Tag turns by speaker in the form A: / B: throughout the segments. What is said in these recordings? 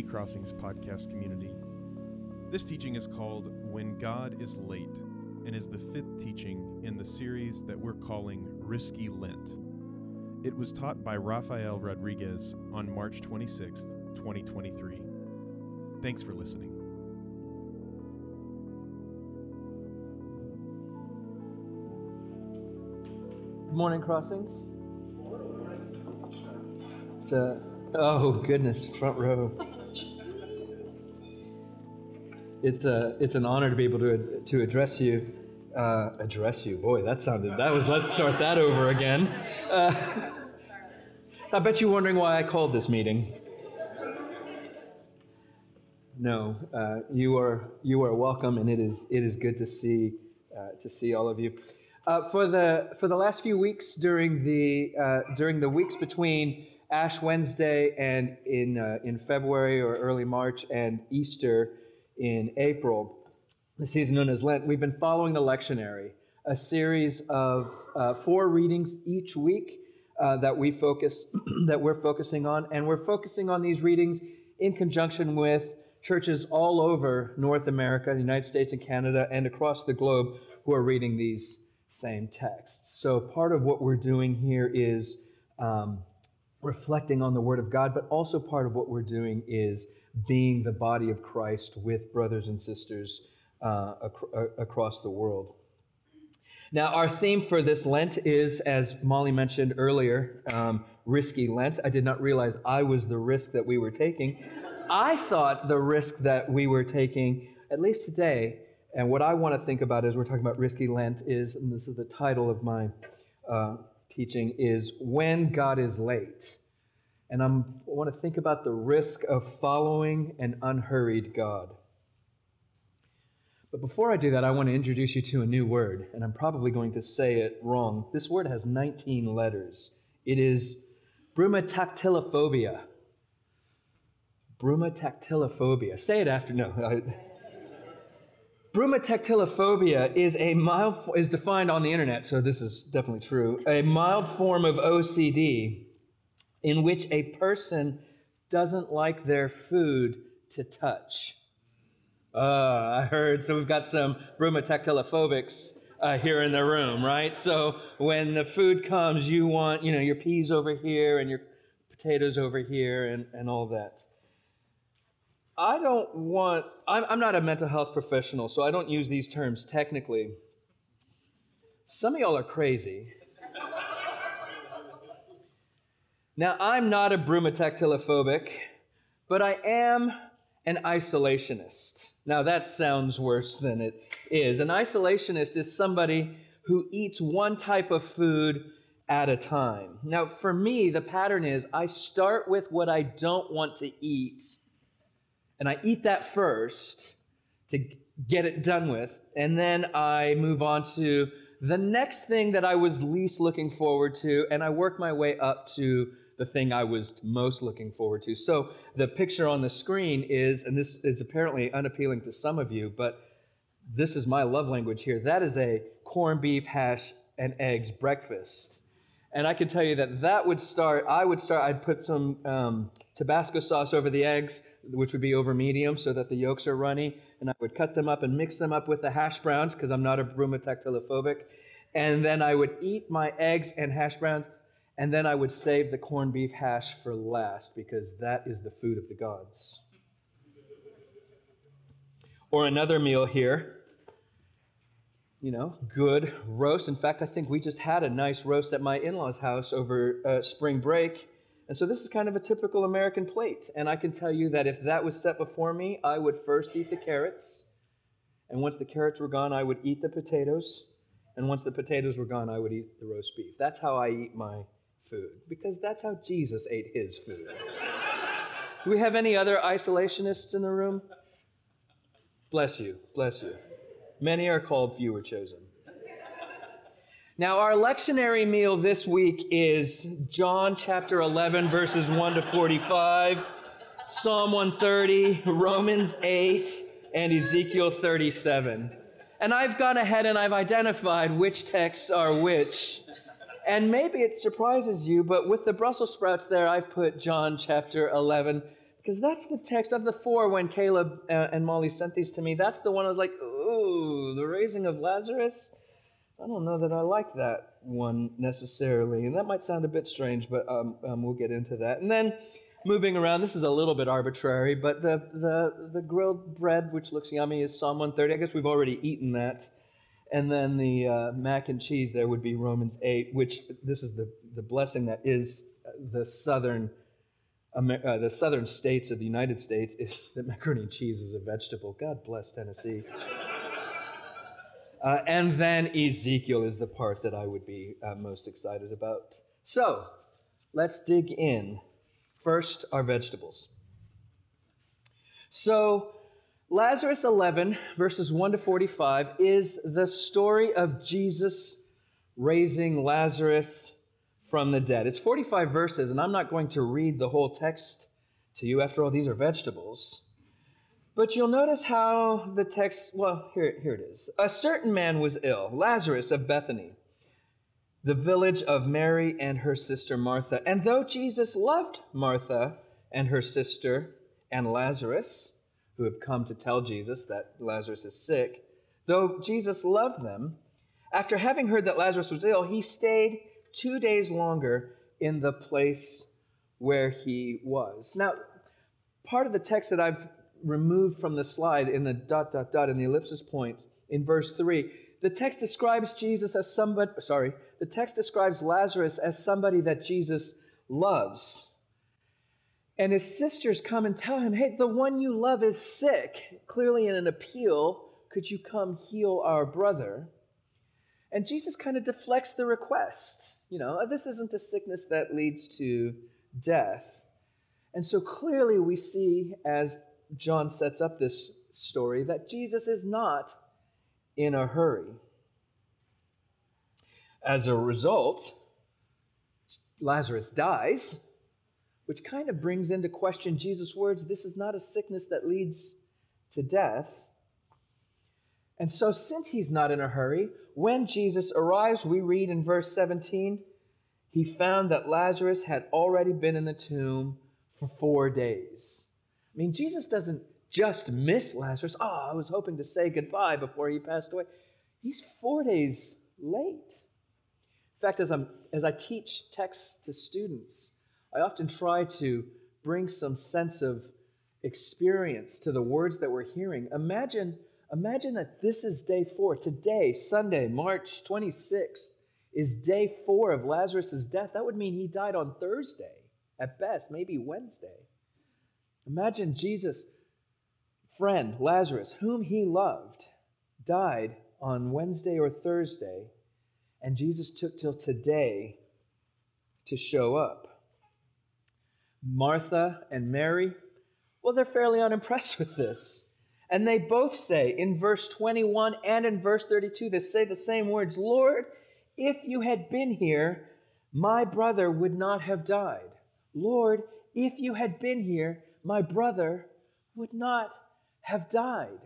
A: Hey Crossings podcast community. This teaching is called When God is Late and is the fifth teaching in the series that we're calling Risky Lent. It was taught by Rafael Rodriguez on March 26th, 2023. Thanks for listening.
B: Good morning, Crossings. It's a, oh goodness, front row. It's a, it's an honor to be able to to address you. Uh, address you, boy, that sounded. That was. Let's start that over again. Uh, I bet you're wondering why I called this meeting. No, uh, you are you are welcome, and it is it is good to see uh, to see all of you. Uh, for the for the last few weeks during the uh, during the weeks between Ash Wednesday and in in February or early March and Easter in April, the season known as Lent, we've been following the lectionary, a series of uh, four readings each week uh, that we focus that we're focusing on, and we're focusing on these readings in conjunction with churches all over North America, the United States, and Canada, and across the globe who are reading these same texts. So part of what we're doing here is um, reflecting on the Word of God, but also part of what we're doing is being the body of Christ with brothers and sisters uh, ac- across the world. Now, our theme for this Lent is, as Molly mentioned earlier, um, risky Lent. I did not realize I was the risk that we were taking. I thought the risk that we were taking, at least today, and what I want to think about as we're talking about risky Lent is, and this is the title of my uh, teaching, is when God is late. And I'm, I want to think about the risk of following an unhurried God. But before I do that, I want to introduce you to a new word, and I'm probably going to say it wrong. This word has 19 letters. It is brumotactillophobia. Brumotactillophobia. Say it after. No. Brumotactillophobia is a mild is defined on the internet, so this is definitely true. A mild form of OCD in which a person doesn't like their food to touch. Uh, I heard. So we've got some brumotactillophobics uh, here in the room, right? So when the food comes, you want you know your peas over here and your potatoes over here and, and all that. I don't want, I'm, I'm not a mental health professional, so I don't use these terms technically. Some of y'all are crazy. Now, I'm not a brumotactillophobic, but I am an isolationist. Now, that sounds worse than it is. An isolationist is somebody who eats one type of food at a time. Now, for me, the pattern is I start with what I don't want to eat and I eat that first to get it done with, and then I move on to the next thing that I was least looking forward to, and I work my way up to the thing I was most looking forward to. So the picture on the screen is, and this is apparently unappealing to some of you, but this is my love language here. That is a corned beef, hash, and eggs breakfast. And I can tell you that that would start, I would start, I'd put some um, Tabasco sauce over the eggs, which would be over medium so that the yolks are runny. And I would cut them up and mix them up with the hash browns because I'm not a brumotactillophobic. And then I would eat my eggs and hash browns. And then I would save the corned beef hash for last because that is the food of the gods. Or another meal here you know, good roast. In fact, I think we just had a nice roast at my in law's house over uh, spring break. And so this is kind of a typical American plate. And I can tell you that if that was set before me, I would first eat the carrots. And once the carrots were gone, I would eat the potatoes. And once the potatoes were gone, I would eat the roast beef. That's how I eat my food, because that's how Jesus ate his food. Do we have any other isolationists in the room? Bless you. Bless you. Many are called, few are chosen. Now, our lectionary meal this week is John chapter 11, verses 1 to 45, Psalm 130, Romans 8, and Ezekiel 37. And I've gone ahead and I've identified which texts are which. And maybe it surprises you, but with the Brussels sprouts there, I've put John chapter 11 Because that's the text of the four when Caleb uh, and Molly sent these to me. That's the one I was like, ooh, the raising of Lazarus. I don't know that I like that one necessarily. And that might sound a bit strange, but um, um, we'll get into that. And then moving around, this is a little bit arbitrary, but the, the, the grilled bread, which looks yummy, is Psalm 130. I guess we've already eaten that. And then the uh, mac and cheese there would be Romans 8, which this is the, the blessing that is the southern uh, the southern states of the United States is that macaroni and cheese is a vegetable. God bless Tennessee. Uh, and then Ezekiel is the part that I would be uh, most excited about. So let's dig in. First, our vegetables. So, Lazarus 11, verses 1 to 45, is the story of Jesus raising Lazarus from the dead. It's 45 verses, and I'm not going to read the whole text to you. After all, these are vegetables. But you'll notice how the text, well, here, here it is. A certain man was ill, Lazarus of Bethany, the village of Mary and her sister Martha. And though Jesus loved Martha and her sister and Lazarus, who have come to tell Jesus that Lazarus is sick, though Jesus loved them, after having heard that Lazarus was ill, he stayed two days longer in the place where he was. Now, part of the text that I've removed from the slide in the dot, dot, dot, in the ellipsis point in verse 3, the text describes Jesus as somebody, sorry, the text describes Lazarus as somebody that Jesus loves. And his sisters come and tell him, hey, the one you love is sick. Clearly, in an appeal, could you come heal our brother? And Jesus kind of deflects the request. You know, uh, this isn't a sickness that leads to death. And so clearly we see, as John sets up this story, that Jesus is not in a hurry. As a result, Lazarus dies, which kind of brings into question Jesus' words this is not a sickness that leads to death. And so, since he's not in a hurry, when Jesus arrives, we read in verse 17, he found that Lazarus had already been in the tomb for four days. Mean, Jesus doesn't just miss Lazarus. Oh, I was hoping to say goodbye before he passed away. He's four days late. In fact, as, I'm, as I teach texts to students, I often try to bring some sense of experience to the words that we're hearing. Imagine Imagine that this is day four. Today, Sunday, March 26th, is day four of Lazarus' death. That would mean he died on Thursday, at best, maybe Wednesday. Imagine Jesus' friend, Lazarus, whom he loved, died on Wednesday or Thursday, and Jesus took till today to show up. Martha and Mary, well, they're fairly unimpressed with this. And they both say in verse 21 and in verse 32, they say the same words Lord, if you had been here, my brother would not have died. Lord, if you had been here, my brother would not have died.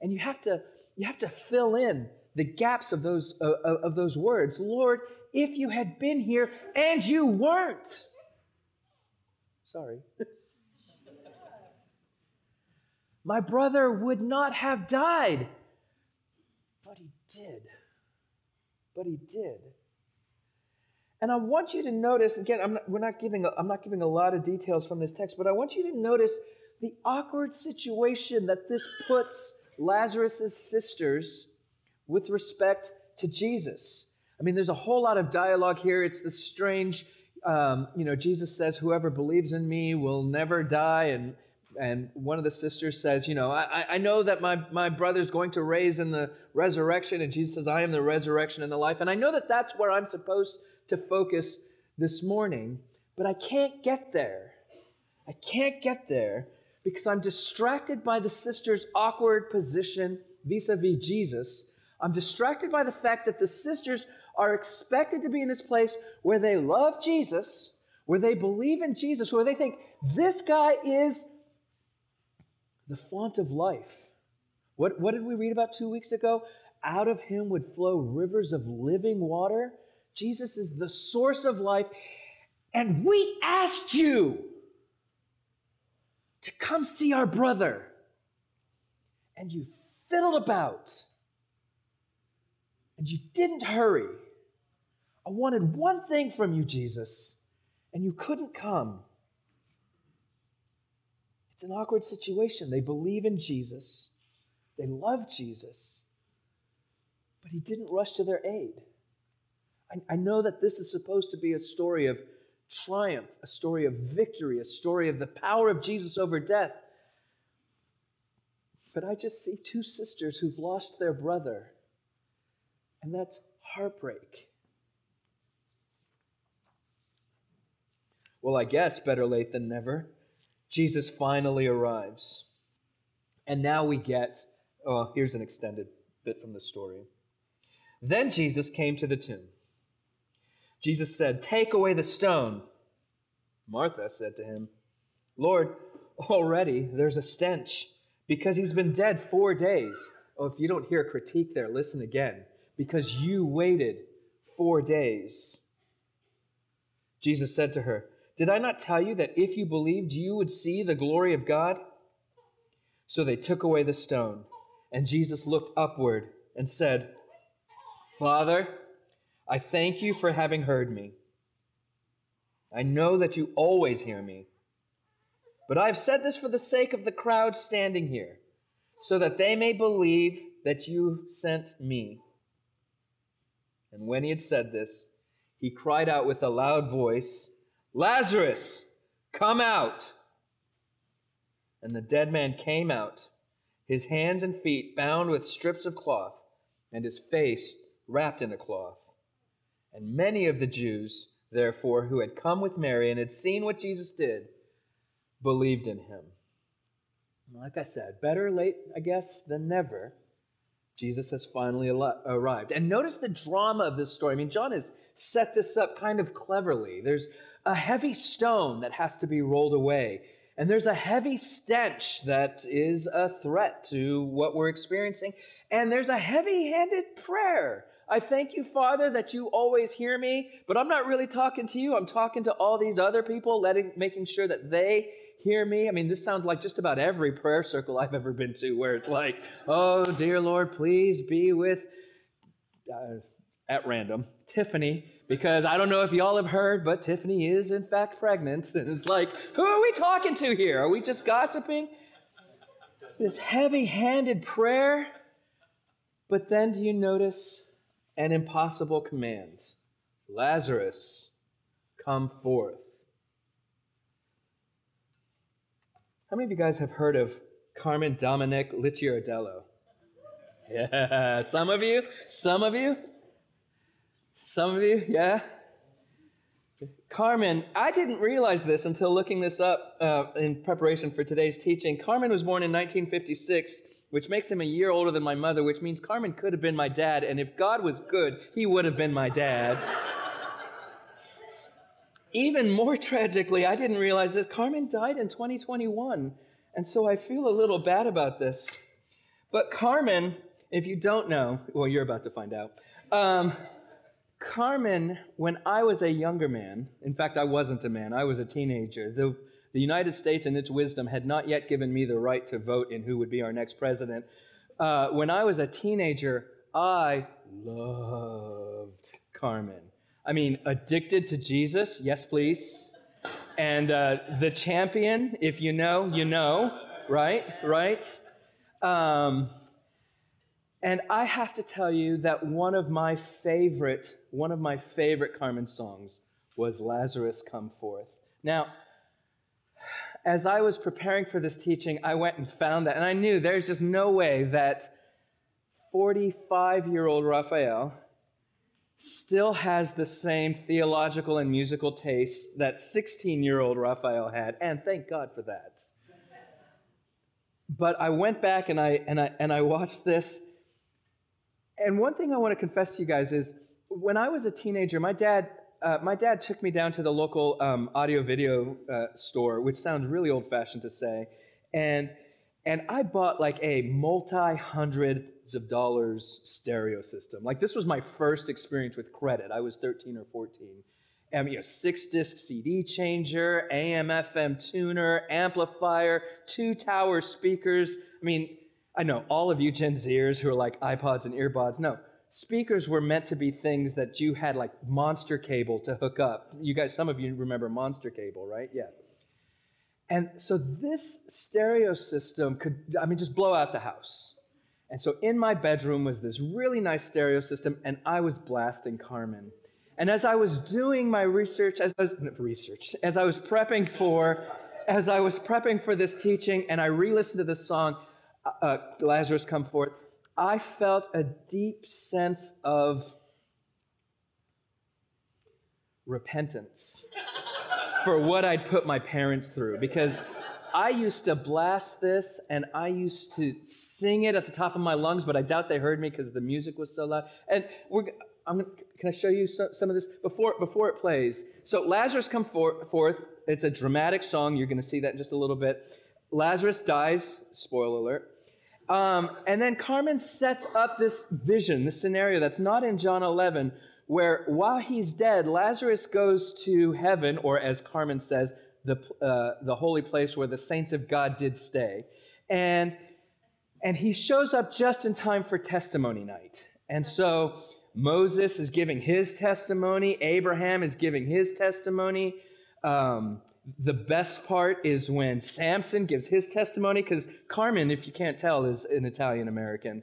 B: And you have to, you have to fill in the gaps of those, uh, of those words. Lord, if you had been here and you weren't. Sorry. my brother would not have died. But he did. But he did. And I want you to notice again, I'm not, we're not giving a, I'm not giving a lot of details from this text, but I want you to notice the awkward situation that this puts Lazarus' sisters with respect to Jesus. I mean, there's a whole lot of dialogue here. It's the strange, um, you know, Jesus says, Whoever believes in me will never die. And and one of the sisters says, You know, I, I know that my, my brother's going to raise in the resurrection. And Jesus says, I am the resurrection and the life. And I know that that's where I'm supposed to focus this morning, but I can't get there. I can't get there because I'm distracted by the sister's awkward position vis a vis Jesus. I'm distracted by the fact that the sisters are expected to be in this place where they love Jesus, where they believe in Jesus, where they think this guy is the font of life. What, what did we read about two weeks ago? Out of him would flow rivers of living water. Jesus is the source of life. And we asked you. to come see our brother. And you fiddled about. And you didn't hurry. I wanted one thing from you, Jesus, and you couldn't come. It's an awkward situation. They believe in Jesus, they love Jesus, but he didn't rush to their aid. I, I know that this is supposed to be a story of triumph, a story of victory, a story of the power of Jesus over death. But I just see two sisters who've lost their brother, and that's heartbreak. Well, I guess better late than never. Jesus finally arrives. And now we get, oh, here's an extended bit from the story. Then Jesus came to the tomb. Jesus said, Take away the stone. Martha said to him, Lord, already there's a stench because he's been dead four days. Oh, if you don't hear a critique there, listen again. Because you waited four days. Jesus said to her, Did I not tell you that if you believed, you would see the glory of God? So they took away the stone, and Jesus looked upward and said, Father, I thank you for having heard me. I know that you always hear me. But I have said this for the sake of the crowd standing here, so that they may believe that you sent me. And when he had said this, he cried out with a loud voice, Lazarus, come out! And the dead man came out, his hands and feet bound with strips of cloth, and his face wrapped in a cloth. And many of the Jews, therefore, who had come with Mary and had seen what Jesus did, believed in him. Like I said, better late, I guess, than never. Jesus has finally arrived. And notice the drama of this story. I mean, John has set this up kind of cleverly. There's a heavy stone that has to be rolled away, and there's a heavy stench that is a threat to what we're experiencing, and there's a heavy handed prayer I thank you, Father, that you always hear me, but I'm not really talking to you. I'm talking to all these other people, letting, making sure that they hear me. I mean, this sounds like just about every prayer circle I've ever been to, where it's like, oh, dear Lord, please be with, uh, at random, Tiffany, because I don't know if y'all have heard, but Tiffany is in fact pregnant. And it's like, who are we talking to here? Are we just gossiping? This heavy handed prayer. But then do you notice an impossible command Lazarus, come forth. How many of you guys have heard of Carmen Dominic Licciardello? Yeah, some of you, some of you, some of you, yeah. Carmen, I didn't realize this until looking this up uh, in preparation for today's teaching. Carmen was born in 1956 which makes him a year older than my mother, which means Carmen could have been my dad, and if God was good, he would have been my dad. Even more tragically, I didn't realize that Carmen died in 2021, and so I feel a little bad about this. But Carmen, if you don't know, well, you're about to find out. Um, Carmen, when I was a younger man, in fact, I wasn't a man, I was a teenager. The the United States, in its wisdom, had not yet given me the right to vote in who would be our next president. Uh, when I was a teenager, I loved Carmen. I mean, addicted to Jesus, yes, please. And uh, the champion, if you know, you know, right? Right? Um, and I have to tell you that one of my favorite, one of my favorite Carmen songs was Lazarus Come Forth. Now, as I was preparing for this teaching, I went and found that. And I knew there's just no way that 45 year old Rafael still has the same theological and musical tastes that 16 year old Rafael had. And thank God for that. But I went back and I, and, I, and I watched this. And one thing I want to confess to you guys is when I was a teenager, my dad uh, my dad took me down to the local um, audio video uh, store, which sounds really old fashioned to say, and and I bought like a multi hundreds of dollars stereo system. Like this was my first experience with credit. I was 13 or 14, um, you know, six disc CD changer, AM FM tuner, amplifier, two tower speakers. I mean, I know all of you Gen Zers who are like iPods and earbuds. No, speakers were meant to be things that you had like monster cable to hook up. You guys, some of you remember monster cable, right? Yeah. And so this stereo system could, I mean, just blow out the house. And so in my bedroom was this really nice stereo system, and I was blasting Carmen. And as I was doing my research, as I was, research, as I was prepping for, as I was prepping for this teaching, and I re-listened to this song, uh, uh Lazarus Come Forth, I felt a deep sense of repentance for what I'd put my parents through because I used to blast this and I used to sing it at the top of my lungs, but I doubt they heard me because the music was so loud. And we're, I'm can I show you some, some of this before, before it plays? So Lazarus come for, forth. It's a dramatic song. You're going to see that in just a little bit. Lazarus dies. Spoiler alert. Um, and then Carmen sets up this vision, this scenario that's not in John 11, where while he's dead, Lazarus goes to heaven, or as Carmen says, the, uh, the holy place where the saints of God did stay. And, and he shows up just in time for testimony night. And so Moses is giving his testimony, Abraham is giving his testimony. Um, the best part is when Samson gives his testimony, because Carmen, if you can't tell, is an Italian American.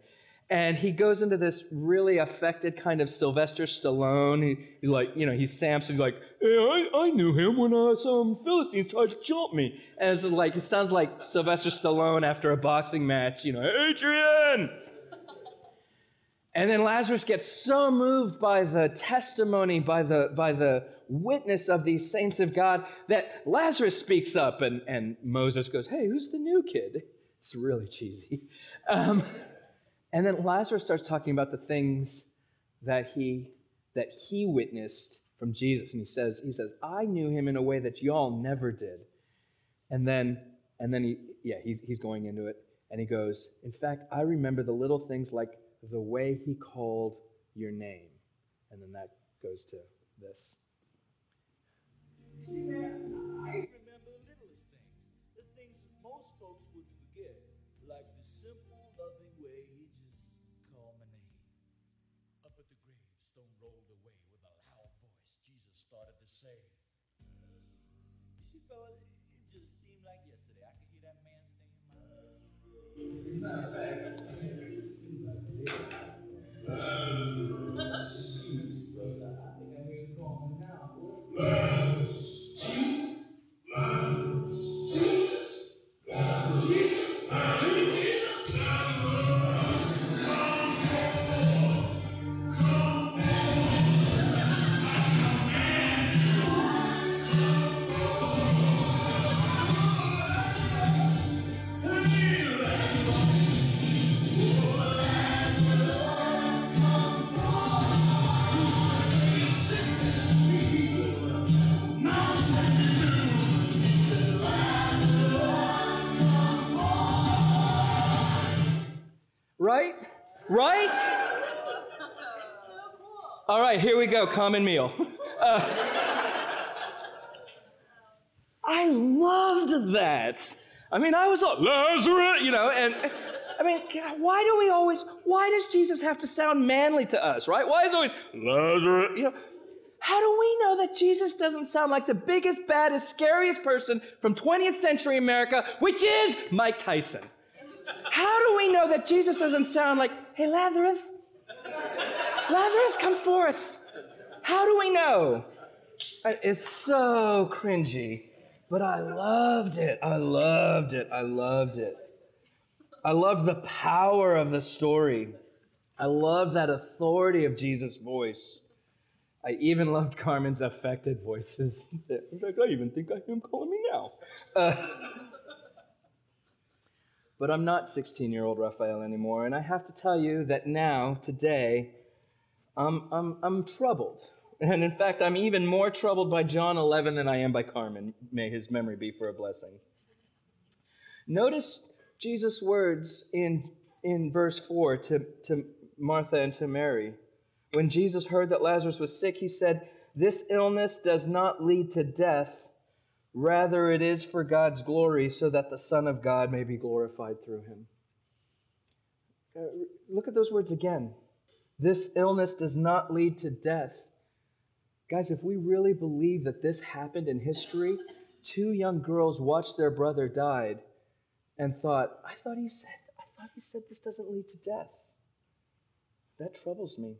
B: And he goes into this really affected kind of Sylvester Stallone. He, he's like, you know, he's Samson, he's like, hey, I, I knew him when uh, some Philistines tried to jump me. And it's like, it sounds like Sylvester Stallone after a boxing match, you know, Adrian! and then Lazarus gets so moved by the testimony, by the, by the witness of these saints of God, that Lazarus speaks up, and, and Moses goes, hey, who's the new kid? It's really cheesy. Um, and then Lazarus starts talking about the things that he that he witnessed from Jesus. And he says, he says, I knew him in a way that y'all never did. And then, and then he, yeah, he, he's going into it. And he goes, In fact, I remember the little things like the way he called your name. And then that goes to this.
C: See, man, I remember the littlest things, the things most folks would forget, like the simple loving way he just called my name. Up at the gravestone rolled away with a loud voice, Jesus started to say. You see, fella, it just seemed like yesterday. I could hear that man
B: All Common meal. Uh, I loved that. I mean, I was like, Lazarus, you know, and I mean, why do we always, why does Jesus have to sound manly to us, right? Why is always Lazarus, you know? How do we know that Jesus doesn't sound like the biggest, baddest, scariest person from 20th century America, which is Mike Tyson? How do we know that Jesus doesn't sound like, hey, Lazarus, Lazarus, come forth. How do we know? It's so cringy, but I loved it. I loved it. I loved it. I loved the power of the story. I loved that authority of Jesus' voice. I even loved Carmen's affected voices. In fact, I even think I hear him calling me now. Uh, but I'm not 16 year old Rafael anymore, and I have to tell you that now, today, I'm, I'm, I'm troubled. And in fact, I'm even more troubled by John 11 than I am by Carmen. May his memory be for a blessing. Notice Jesus' words in, in verse 4 to, to Martha and to Mary. When Jesus heard that Lazarus was sick, he said, This illness does not lead to death. Rather, it is for God's glory, so that the Son of God may be glorified through him. Uh, look at those words again. This illness does not lead to death. Guys, if we really believe that this happened in history, two young girls watched their brother died and thought, I thought he said, I thought he said this doesn't lead to death. That troubles me.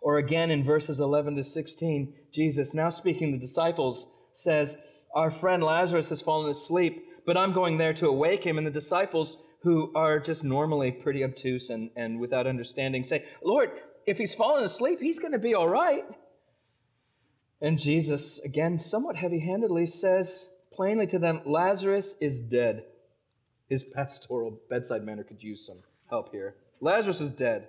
B: Or again in verses 11 to 16, Jesus, now speaking to the disciples, says, Our friend Lazarus has fallen asleep, but I'm going there to awake him. And the disciples, who are just normally pretty obtuse and, and without understanding, say, Lord, if he's fallen asleep, he's going to be all right. And Jesus, again, somewhat heavy handedly, says plainly to them, Lazarus is dead. His pastoral bedside manner could use some help here. Lazarus is dead.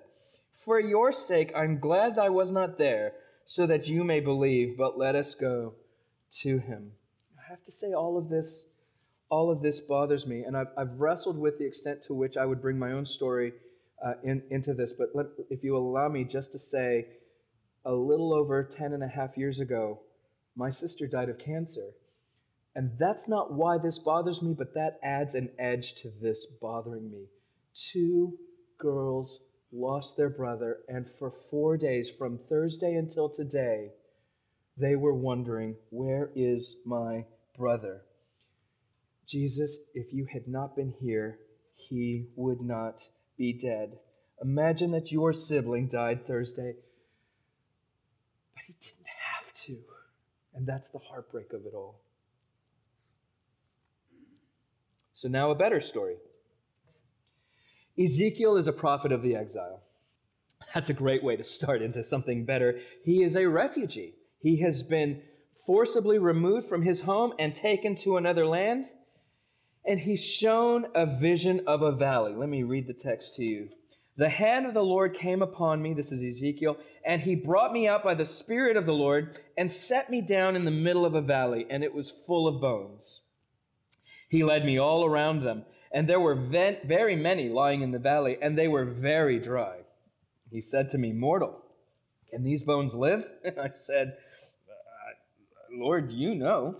B: For your sake, I'm glad I was not there, so that you may believe, but let us go to him. I have to say, all of this, all of this bothers me, and I've, I've wrestled with the extent to which I would bring my own story uh, in, into this. But let, if you allow me just to say, a little over 10 and a half years ago, my sister died of cancer. And that's not why this bothers me, but that adds an edge to this bothering me. Two girls lost their brother, and for four days, from Thursday until today, they were wondering, Where is my brother? Jesus, if you had not been here, he would not be dead. Imagine that your sibling died Thursday, he didn't have to. And that's the heartbreak of it all. So, now a better story. Ezekiel is a prophet of the exile. That's a great way to start into something better. He is a refugee. He has been forcibly removed from his home and taken to another land. And he's shown a vision of a valley. Let me read the text to you. The hand of the Lord came upon me, this is Ezekiel, and he brought me out by the Spirit of the Lord and set me down in the middle of a valley, and it was full of bones. He led me all around them and there were very many lying in the valley, and they were very dry. He said to me, Mortal, can these bones live? And I said, uh, Lord, you know.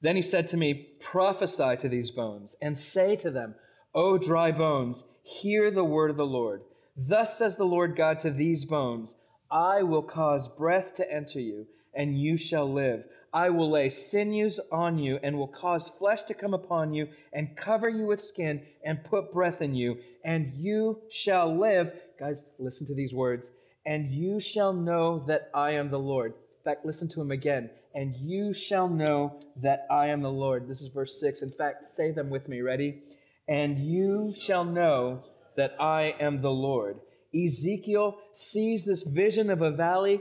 B: Then he said to me, Prophesy to these bones, and say to them, O dry bones, hear the word of the Lord. Thus says the Lord God to these bones I will cause breath to enter you, and you shall live. I will lay sinews on you and will cause flesh to come upon you and cover you with skin and put breath in you, and you shall live. Guys, listen to these words. And you shall know that I am the Lord. In fact, listen to him again. And you shall know that I am the Lord. This is verse 6. In fact, say them with me. Ready? And you shall know that I am the Lord. Ezekiel sees this vision of a valley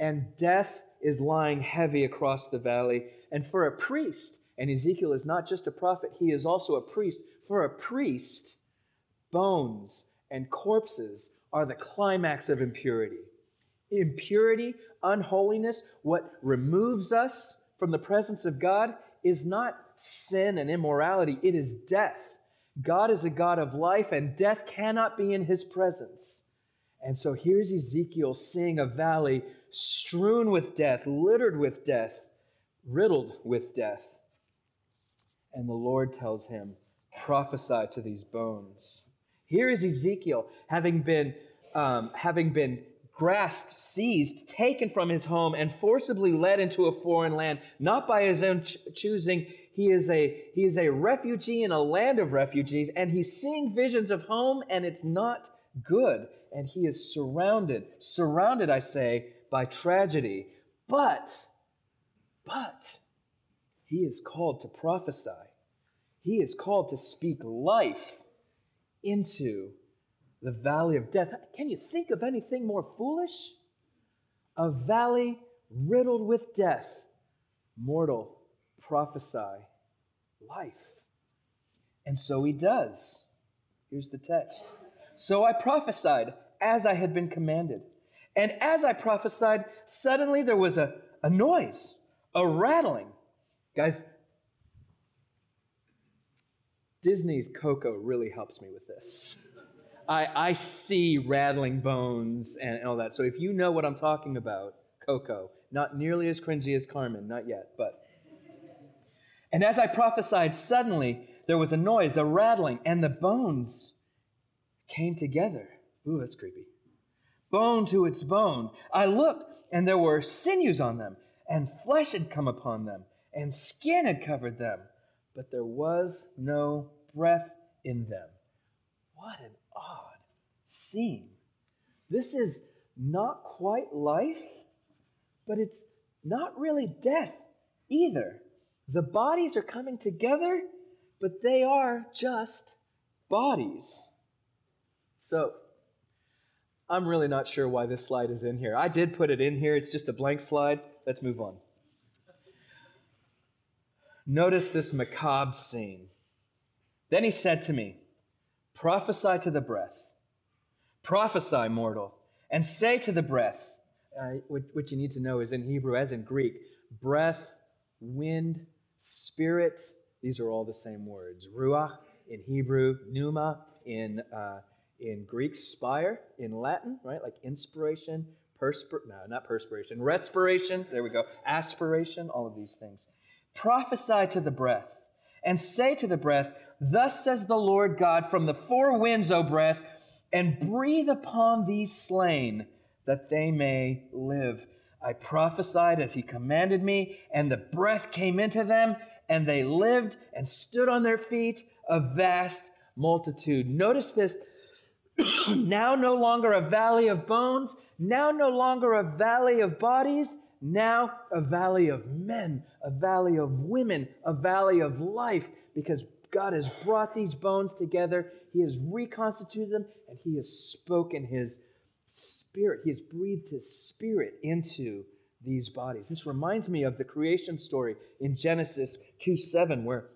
B: and death is lying heavy across the valley. And for a priest, and Ezekiel is not just a prophet, he is also a priest. For a priest, bones and corpses are the climax of impurity. Impurity, unholiness, what removes us from the presence of God is not sin and immorality, it is death. God is a God of life, and death cannot be in his presence. And so here's Ezekiel seeing a valley strewn with death, littered with death, riddled with death. And the Lord tells him, prophesy to these bones. Here is Ezekiel, having been, um, having been grasped, seized, taken from his home, and forcibly led into a foreign land, not by his own ch- choosing. He is, a, he is a refugee in a land of refugees, and he's seeing visions of home, and it's not good. And he is surrounded, surrounded, I say, by tragedy. But, but, he is called to prophesy. He is called to speak life into the valley of death. Can you think of anything more foolish? A valley riddled with death. Mortal, prophesy life. And so he does. Here's the text. So I prophesied as I had been commanded. And as I prophesied, suddenly there was a, a noise, a rattling. Guys, Disney's Coco really helps me with this. I, I see rattling bones and, and all that. So if you know what I'm talking about, Coco, not nearly as cringy as Carmen, not yet, but. And as I prophesied, suddenly there was a noise, a rattling, and the bones came together. Ooh, that's creepy. Bone to its bone. I looked, and there were sinews on them, and flesh had come upon them, and skin had covered them, but there was no breath in them. What an odd scene. This is not quite life, but it's not really death either. The bodies are coming together, but they are just bodies. So, I'm really not sure why this slide is in here. I did put it in here, it's just a blank slide. Let's move on. Notice this macabre scene. Then he said to me, Prophesy to the breath. Prophesy, mortal, and say to the breath. Uh, what, what you need to know is in Hebrew, as in Greek, breath, wind, spirit, these are all the same words. Ruach in Hebrew, pneuma in, uh, in Greek, spire in Latin, right? Like inspiration, perspir, no, not perspiration, respiration, there we go, aspiration, all of these things. Prophesy to the breath and say to the breath, Thus says the Lord God, from the four winds, O breath, and breathe upon these slain, that they may live. I prophesied as he commanded me, and the breath came into them, and they lived and stood on their feet, a vast multitude. Notice this now no longer a valley of bones, now no longer a valley of bodies, now a valley of men, a valley of women, a valley of life, because God has brought these bones together. He has reconstituted them, and He has spoken His Spirit. He has breathed His Spirit into these bodies. This reminds me of the creation story in Genesis 2 7, where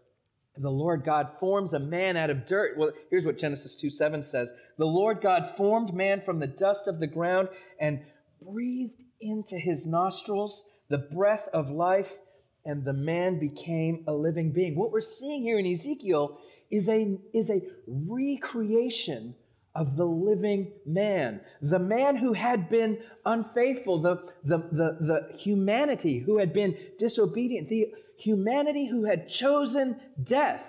B: the Lord God forms a man out of dirt. Well, here's what Genesis 2 7 says The Lord God formed man from the dust of the ground and breathed into his nostrils the breath of life, and the man became a living being. What we're seeing here in Ezekiel is a, is a recreation of the living man, the man who had been unfaithful, the, the, the, the humanity who had been disobedient, the humanity who had chosen death.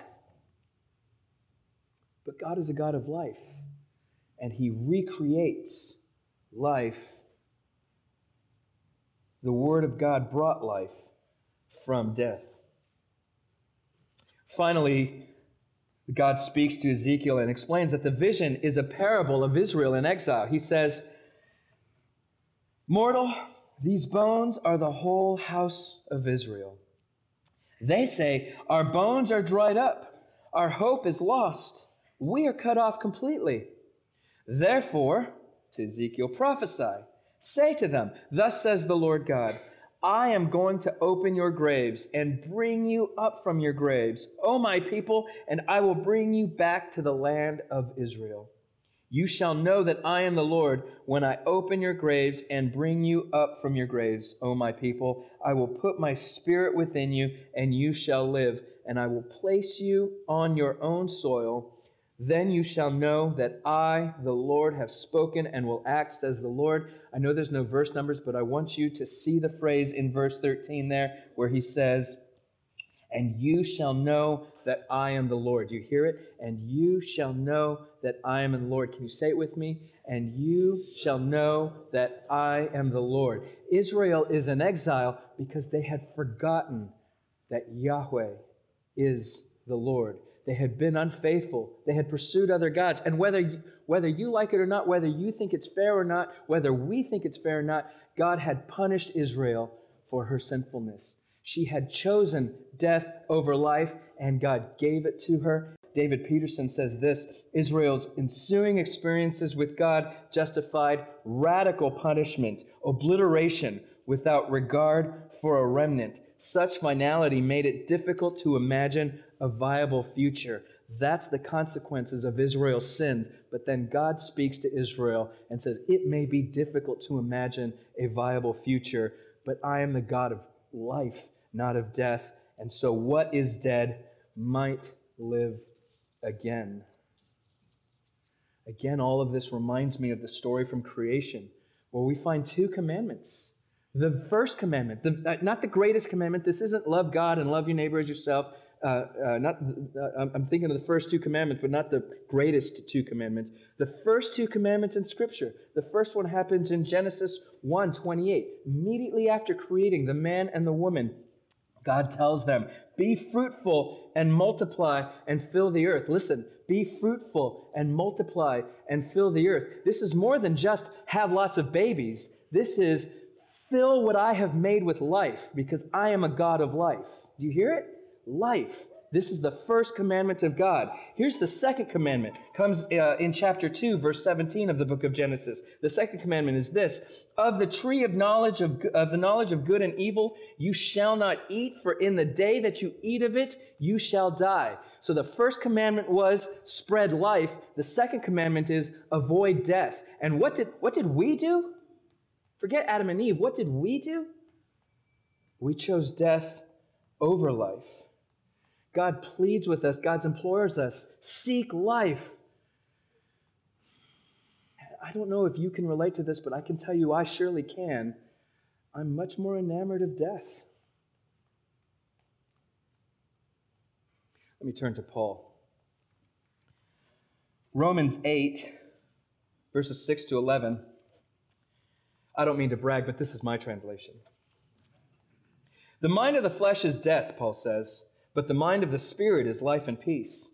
B: But God is a God of life, and He recreates life. The Word of God brought life from death. Finally, God speaks to Ezekiel and explains that the vision is a parable of Israel in exile. He says, Mortal, these bones are the whole house of Israel. They say, Our bones are dried up, our hope is lost, we are cut off completely. Therefore, to Ezekiel, prophesy. Say to them, Thus says the Lord God, I am going to open your graves and bring you up from your graves, O my people, and I will bring you back to the land of Israel. You shall know that I am the Lord when I open your graves and bring you up from your graves, O my people. I will put my spirit within you, and you shall live, and I will place you on your own soil. Then you shall know that I, the Lord, have spoken and will act, says the Lord. I know there's no verse numbers, but I want you to see the phrase in verse 13 there where he says, And you shall know that I am the Lord. You hear it? And you shall know that I am the Lord. Can you say it with me? And you shall know that I am the Lord. Israel is in exile because they had forgotten that Yahweh is the Lord. They had been unfaithful. They had pursued other gods. And whether whether you like it or not, whether you think it's fair or not, whether we think it's fair or not, God had punished Israel for her sinfulness. She had chosen death over life, and God gave it to her. David Peterson says this Israel's ensuing experiences with God justified radical punishment, obliteration without regard for a remnant. Such finality made it difficult to imagine a viable future. That's the consequences of Israel's sins. But then God speaks to Israel and says, It may be difficult to imagine a viable future, but I am the God of life, not of death. And so what is dead might live again. Again, all of this reminds me of the story from creation where we find two commandments. The first commandment, the, uh, not the greatest commandment, this isn't love God and love your neighbor as yourself. Uh, uh, not, uh, I'm thinking of the first two commandments, but not the greatest two commandments. The first two commandments in Scripture. The first one happens in Genesis 1 28. Immediately after creating the man and the woman, God tells them, Be fruitful and multiply and fill the earth. Listen, be fruitful and multiply and fill the earth. This is more than just have lots of babies. This is fill what I have made with life because I am a God of life. Do you hear it? Life. This is the first commandment of God. Here's the second commandment. Comes uh, in chapter 2 verse 17 of the book of Genesis. The second commandment is this: Of the tree of knowledge of, of the knowledge of good and evil you shall not eat for in the day that you eat of it you shall die. So the first commandment was spread life. The second commandment is avoid death. And what did what did we do? Forget Adam and Eve. What did we do? We chose death over life. God pleads with us, God implores us seek life. I don't know if you can relate to this, but I can tell you I surely can. I'm much more enamored of death. Let me turn to Paul. Romans 8, verses 6 to 11. I don't mean to brag, but this is my translation. The mind of the flesh is death, Paul says but the mind of the Spirit is life and peace.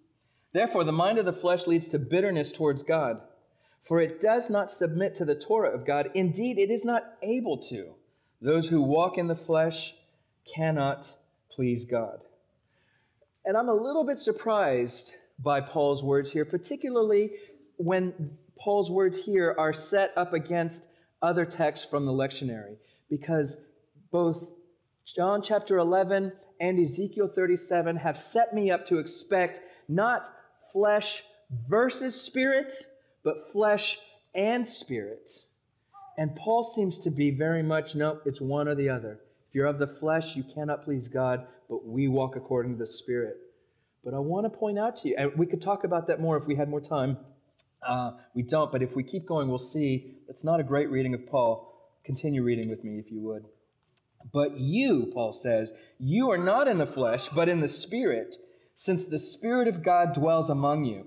B: Therefore, the mind of the flesh leads to bitterness towards God, for it does not submit to the Torah of God. Indeed, it is not able to. Those who walk in the flesh cannot please God. And I'm a little bit surprised by Paul's words here, particularly when Paul's words here are set up against other texts from the lectionary, because both John chapter 11 and Ezekiel 37 have set me up to expect not flesh versus spirit, but flesh and spirit. And Paul seems to be very much no, it's one or the other. If you're of the flesh, you cannot please God, but we walk according to the Spirit. But I want to point out to you, and we could talk about that more if we had more time. Uh, we don't, but if we keep going, we'll see it's not a great reading of Paul. Continue reading with me if you would. But you, Paul says, you are not in the flesh, but in the Spirit, since the Spirit of God dwells among you.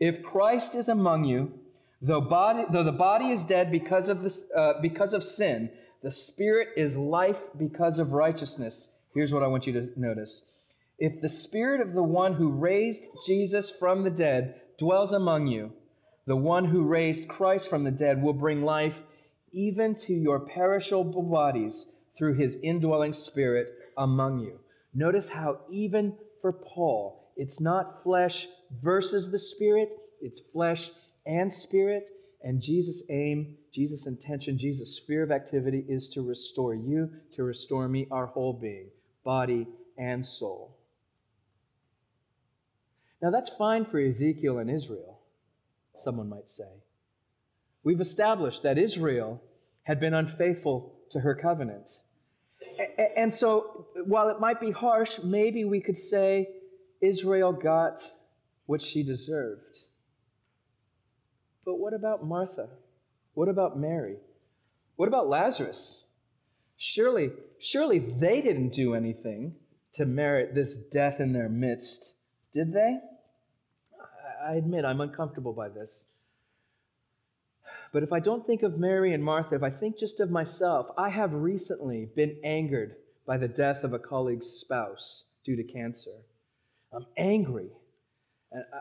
B: If Christ is among you, though, body, though the body is dead because of, uh, because of sin, the Spirit is life because of righteousness. Here's what I want you to notice. If the Spirit of the one who raised Jesus from the dead dwells among you, the one who raised Christ from the dead will bring life even to your perishable bodies through his indwelling spirit among you. Notice how, even for Paul, it's not flesh versus the spirit, it's flesh and spirit. And Jesus' aim, Jesus' intention, Jesus' sphere of activity is to restore you, to restore me, our whole being, body and soul. Now, that's fine for Ezekiel and Israel, someone might say. We've established that Israel had been unfaithful to her covenant. And so, while it might be harsh, maybe we could say Israel got what she deserved. But what about Martha? What about Mary? What about Lazarus? Surely, surely they didn't do anything to merit this death in their midst, did they? I admit I'm uncomfortable by this. But if I don't think of Mary and Martha, if I think just of myself, I have recently been angered by the death of a colleague's spouse due to cancer. I'm angry.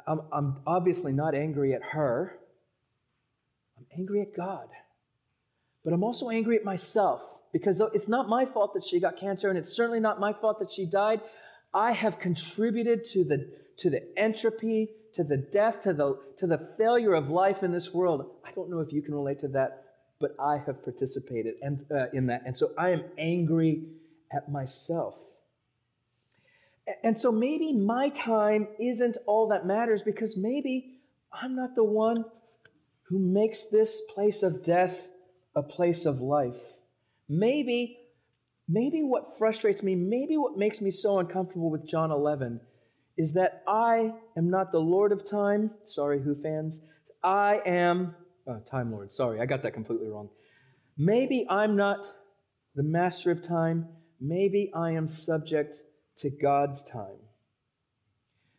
B: I'm, I'm obviously not angry at her, I'm angry at God. But I'm also angry at myself because it's not my fault that she got cancer, and it's certainly not my fault that she died. I have contributed to the, to the entropy, to the death, to the, to the failure of life in this world. I don't know if you can relate to that, but I have participated and, uh, in that. And so I am angry at myself. And so maybe my time isn't all that matters because maybe I'm not the one who makes this place of death a place of life. Maybe, maybe what frustrates me, maybe what makes me so uncomfortable with John 11 is that I am not the Lord of time. Sorry, Who fans? I am, oh, Time Lord, sorry, I got that completely wrong. Maybe I'm not the master of time. Maybe I am subject to God's time.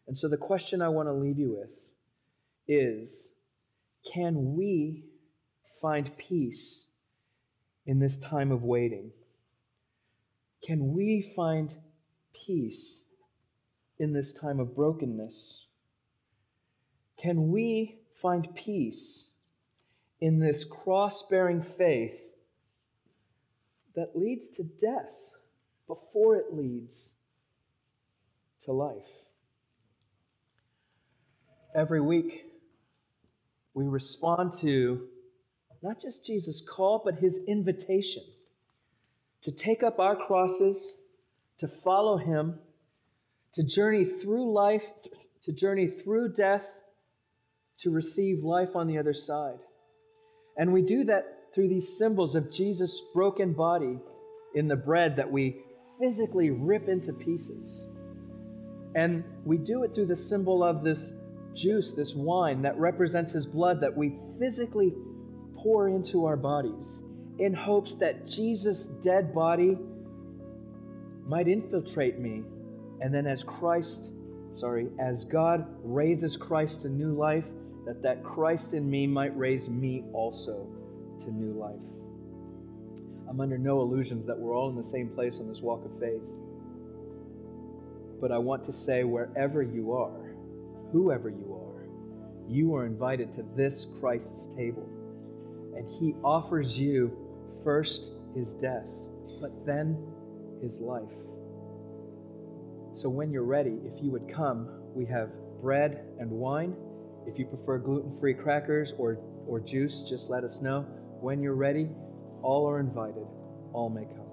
B: And so the question I want to leave you with is can we find peace in this time of waiting? Can we find peace in this time of brokenness? Can we find peace in this cross bearing faith that leads to death before it leads to life? Every week, we respond to not just Jesus' call, but his invitation to take up our crosses, to follow him, to journey through life, to journey through death, to receive life on the other side. And we do that through these symbols of Jesus' broken body in the bread that we physically rip into pieces. And we do it through the symbol of this juice, this wine that represents his blood that we physically pour into our bodies in hopes that Jesus' dead body might infiltrate me. And then as Christ, sorry, as God raises Christ to new life, that that Christ in me might raise me also to new life. I'm under no illusions that we're all in the same place on this walk of faith. But I want to say, wherever you are, whoever you are, you are invited to this Christ's table. And he offers you first his death, but then his life. So when you're ready, if you would come, we have bread and wine. If you prefer gluten free crackers or, or juice, just let us know. When you're ready, all are invited, all may come.